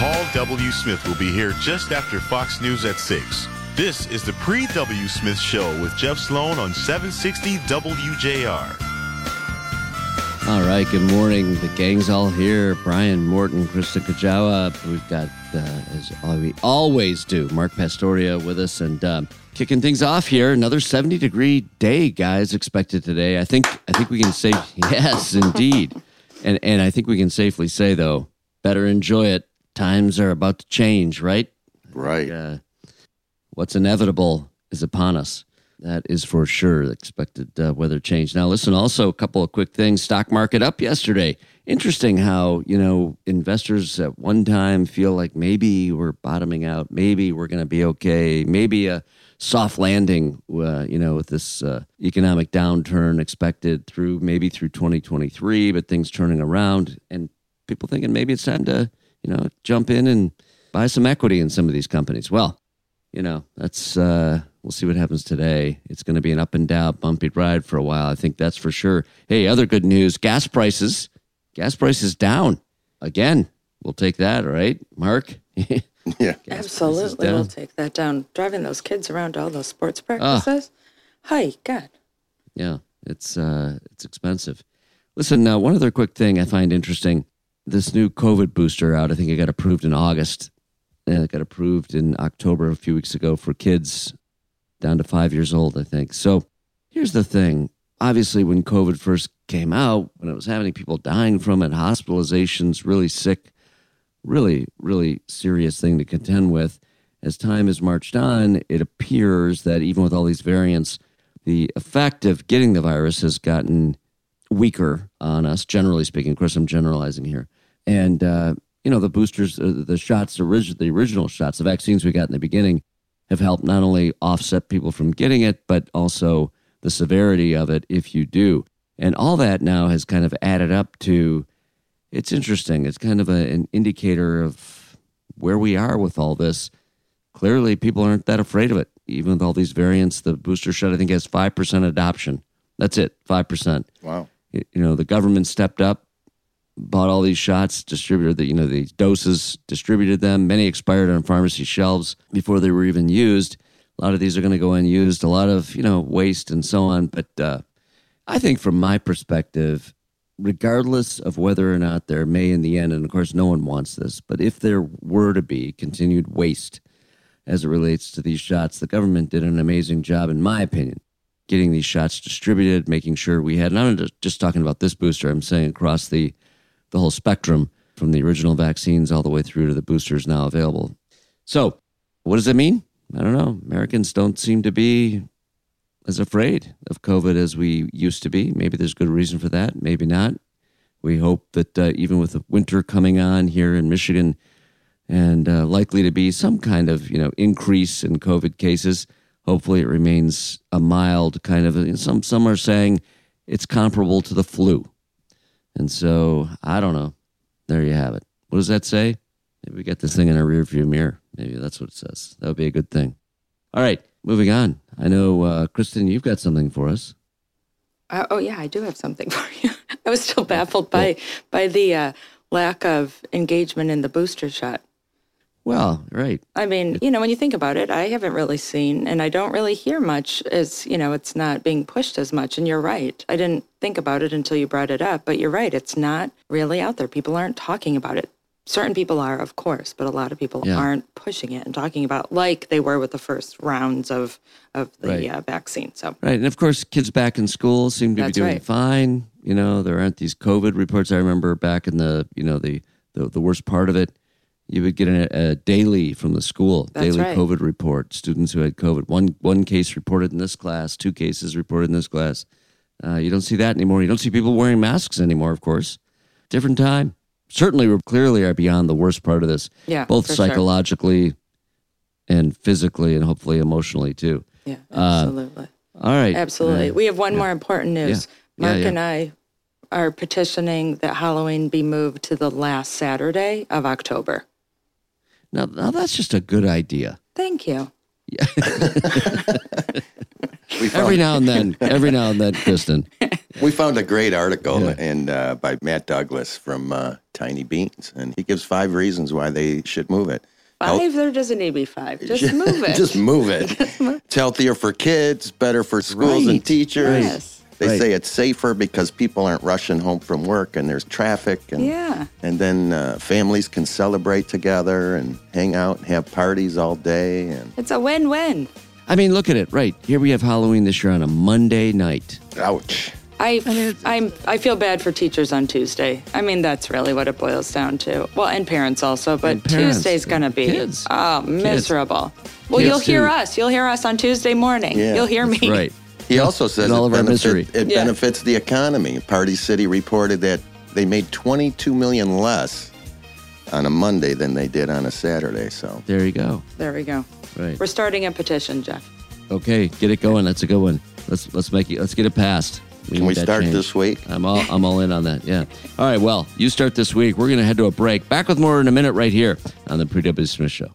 Paul W. Smith will be here just after Fox News at 6. This is the Pre W. Smith Show with Jeff Sloan on 760 WJR. All right, good morning. The gang's all here. Brian Morton, Krista Kajawa. We've got, uh, as we always do, Mark Pastoria with us and um, kicking things off here. Another 70 degree day, guys, expected today. I think I think we can say yes, indeed. And and I think we can safely say though, better enjoy it. Times are about to change, right? Right. Uh, what's inevitable is upon us. That is for sure. Expected uh, weather change. Now, listen. Also, a couple of quick things. Stock market up yesterday. Interesting how you know investors at one time feel like maybe we're bottoming out, maybe we're going to be okay, maybe a soft landing. Uh, you know, with this uh, economic downturn expected through maybe through 2023, but things turning around and people thinking maybe it's time to you know jump in and buy some equity in some of these companies. Well, you know that's uh, we'll see what happens today. It's going to be an up and down, bumpy ride for a while. I think that's for sure. Hey, other good news: gas prices, gas prices down again. We'll take that, right, Mark? Yeah. Absolutely, we'll take that down. Driving those kids around to all those sports Ah. practices. Hi, God. Yeah, it's uh, it's expensive. Listen, uh, one other quick thing I find interesting: this new COVID booster out. I think it got approved in August, and it got approved in October a few weeks ago for kids down to five years old. I think. So here's the thing: obviously, when COVID first came out, when it was happening, people dying from it, hospitalizations, really sick, really, really serious thing to contend with. As time has marched on, it appears that even with all these variants, the effect of getting the virus has gotten weaker on us, generally speaking. Of course, I'm generalizing here. And, uh, you know, the boosters, uh, the shots, orig- the original shots, the vaccines we got in the beginning have helped not only offset people from getting it, but also the severity of it if you do. And all that now has kind of added up to it's interesting. It's kind of a, an indicator of where we are with all this. Clearly, people aren't that afraid of it, even with all these variants. The booster shot, I think, has 5% adoption. That's it, 5%. Wow. You know, the government stepped up, bought all these shots, distributed the, you know, the doses, distributed them. Many expired on pharmacy shelves before they were even used. A lot of these are going to go unused, a lot of, you know, waste and so on. But uh, I think from my perspective, regardless of whether or not there may in the end, and of course no one wants this, but if there were to be continued waste as it relates to these shots, the government did an amazing job, in my opinion, getting these shots distributed, making sure we had, and I'm just- just talking about this booster, I'm saying across the, the whole spectrum from the original vaccines all the way through to the boosters now available. So, what does that mean? I don't know. Americans don't seem to be as afraid of COVID as we used to be. Maybe there's good reason for that. Maybe not. We hope that uh, even with the winter coming on here in Michigan and uh, likely to be some kind of you know increase in COVID cases, hopefully it remains a mild kind of. Some some are saying it's comparable to the flu, and so I don't know. There you have it. What does that say? Maybe we got this thing in our rearview mirror. Maybe that's what it says. That would be a good thing. All right, moving on. I know, uh, Kristen, you've got something for us. Uh, oh yeah, I do have something for you. I was still baffled by by the uh, lack of engagement in the booster shot. Well, right. I mean, you know, when you think about it, I haven't really seen, and I don't really hear much as, you know, it's not being pushed as much. And you're right. I didn't think about it until you brought it up, but you're right. It's not really out there. People aren't talking about it. Certain people are, of course, but a lot of people Yeah. aren't pushing it and talking about like they were with the first rounds of of the Right. uh, vaccine. So Right. And of course, kids back in school seem to That's be doing right. fine. You know, there aren't these COVID reports. I remember back in the, you know, the, the, the worst part of it, you would get a, a daily from the school, That's daily right. COVID report, students who had COVID. One, one case reported in this class, two cases reported in this class. Uh, you don't see that anymore. You don't see people wearing masks anymore, of course. Different time. Certainly, we clearly are beyond the worst part of this, yeah, both for sure. psychologically and physically and hopefully emotionally too. Yeah, Uh, absolutely. All right. Absolutely. Uh, we have one more important news. Yeah, Mark yeah. and I are petitioning that Halloween be moved to the last Saturday of October. Now, now that's just a good idea. Thank you. We found, Every now and then, every now and then, Kristen. We found a great article Yeah. and uh, by Matt Douglas from uh, Tinybeans, and he gives five reasons why they should move it. Health- Five, there doesn't need to be five. Just move it. Just move it. It's healthier for kids, better for schools Right. and teachers. Yes. They Right. say it's safer because people aren't rushing home from work and there's traffic. And, Yeah. And then uh, families can celebrate together and hang out and have parties all day. And It's a win-win. I mean, look at it. Right here, we have Halloween this year on a Monday night. ouch. I I'm I feel bad for teachers on Tuesday. I mean that's really what it boils down to. Well, and parents also, but parents, Tuesday's gonna be kids. oh miserable. Well, Kids you'll hear too. us. You'll hear us on Tuesday morning. Yeah, you'll hear me. Right. He also says all it, of our benefit- misery. it Yeah. benefits the economy. Party City reported that they made 22 million less on a Monday than they did on a Saturday. So There you go. There we go. Right. We're starting a petition, Jeff. Okay, get it going. That's a good one. Let's let's make it. Let's get it passed. can we start change. this week? I'm all I'm all in on that. Yeah. All right. Well, you start this week. We're gonna head to a break. Back with more in a minute, right here on the Pre W Smith Show.